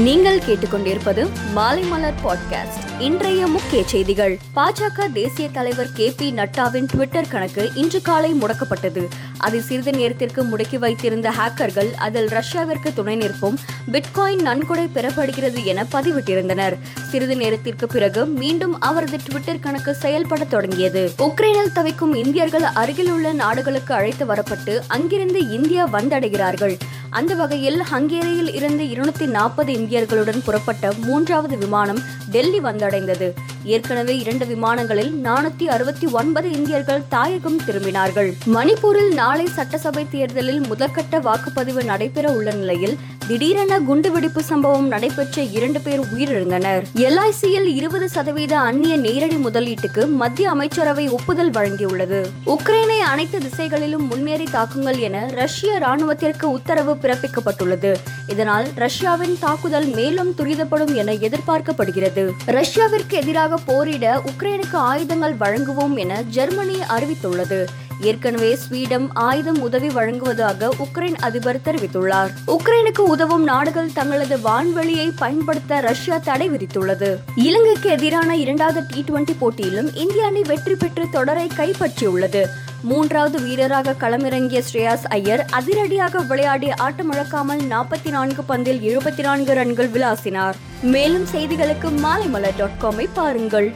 நீங்கள் கேட்டுக்கொண்டிருப்பது மாலை மலர் பாட்காஸ்ட் இன்றைய முக்கிய செய்திகள். பாஜக தேசிய தலைவர் கே பி நட்டாவின் ட்விட்டர் கணக்கு இன்று காலை முடக்கப்பட்டது. அதை சிறிது நேரத்திற்கு முடக்கி வைத்திருந்த ஹேக்கர்கள் அதில் ரஷ்யாவிற்கு துணை நிற்பும் பிட்காயின் நன்கொடை பெறப்படுகிறது என பதிவிட்டிருந்தனர். சிறிது நேரத்திற்கு பிறகு மீண்டும் அவரது ட்விட்டர் கணக்கு செயல்பட தொடங்கியது. உக்ரைனில் தவிக்கும் இந்தியர்கள் அருகிலுள்ள நாடுகளுக்கு அழைத்து வரப்பட்டு அங்கிருந்து இந்தியா வந்தடைகிறார்கள். அந்த வகையில் ஹங்கேரியில் இருந்து இருநூத்தி நாற்பது இந்தியர்களுடன் புறப்பட்ட மூன்றாவது விமானம் டெல்லி வந்தடைந்தது. ஏற்கனவே இரண்டு விமானங்களில் நானூத்தி அறுபத்தி ஒன்பது இந்தியர்கள் தாயகம் திரும்பினார்கள். மணிப்பூரில் நாளை சட்டசபை தேர்தலில் முதற்கட்ட வாக்குப்பதிவு நடைபெற உள்ள நிலையில் திடீரென குண்டுவெடிப்பு சம்பவம் நடைபெற்ற இரண்டு பேர் உயிரிழந்தனர். எல்ஐசியில் இருபது சதவீத அந்நிய நேரடி முதலீட்டுக்கு மத்திய அமைச்சரவை ஒப்புதல் வழங்கியுள்ளது. உக்ரைனை அனைத்து திசைகளிலும் முன்னேறி தாக்குங்கள் என ரஷ்ய ராணுவத்திற்கு உத்தரவு பிறப்பிக்கப்பட்டுள்ளது. இதனால் ரஷ்யாவின் தாக்குதல் மேலும் துரிதப்படும் என எதிர்பார்க்கப்படுகிறது. ரஷ்யாவிற்கு எதிராக போரிட உக்ரைனுக்கு ஆயுதங்கள் வழங்குவோம் என ஜெர்மனி அறிவித்துள்ளது. ஏற்கனவே ஸ்வீடன் ஆயுதம் உதவி வழங்குவதாக உக்ரைன் அதிபர் தெரிவித்துள்ளார். உக்ரைனுக்கு உதவும் நாடுகள் தங்களது வான்வெளியை பயன்படுத்த ரஷ்யா தடை விதித்துள்ளது. இலங்கைக்கு எதிரான இரண்டாவது டி டுவெண்டி போட்டியிலும் இந்திய அணி வெற்றி பெற்று தொடரை கைப்பற்றியுள்ளது. மூன்றாவது வீரராக களமிறங்கிய ஸ்ரேயாஸ் ஐயர் அதிரடியாக விளையாடி ஆட்டமிழக்காமல் நாற்பத்தி நான்கு பந்தில் எழுபத்தி நான்கு ரன்கள் விளாசினார். மேலும் செய்திகளுக்கு மாலைமலர் டாட் காமை பாருங்கள்.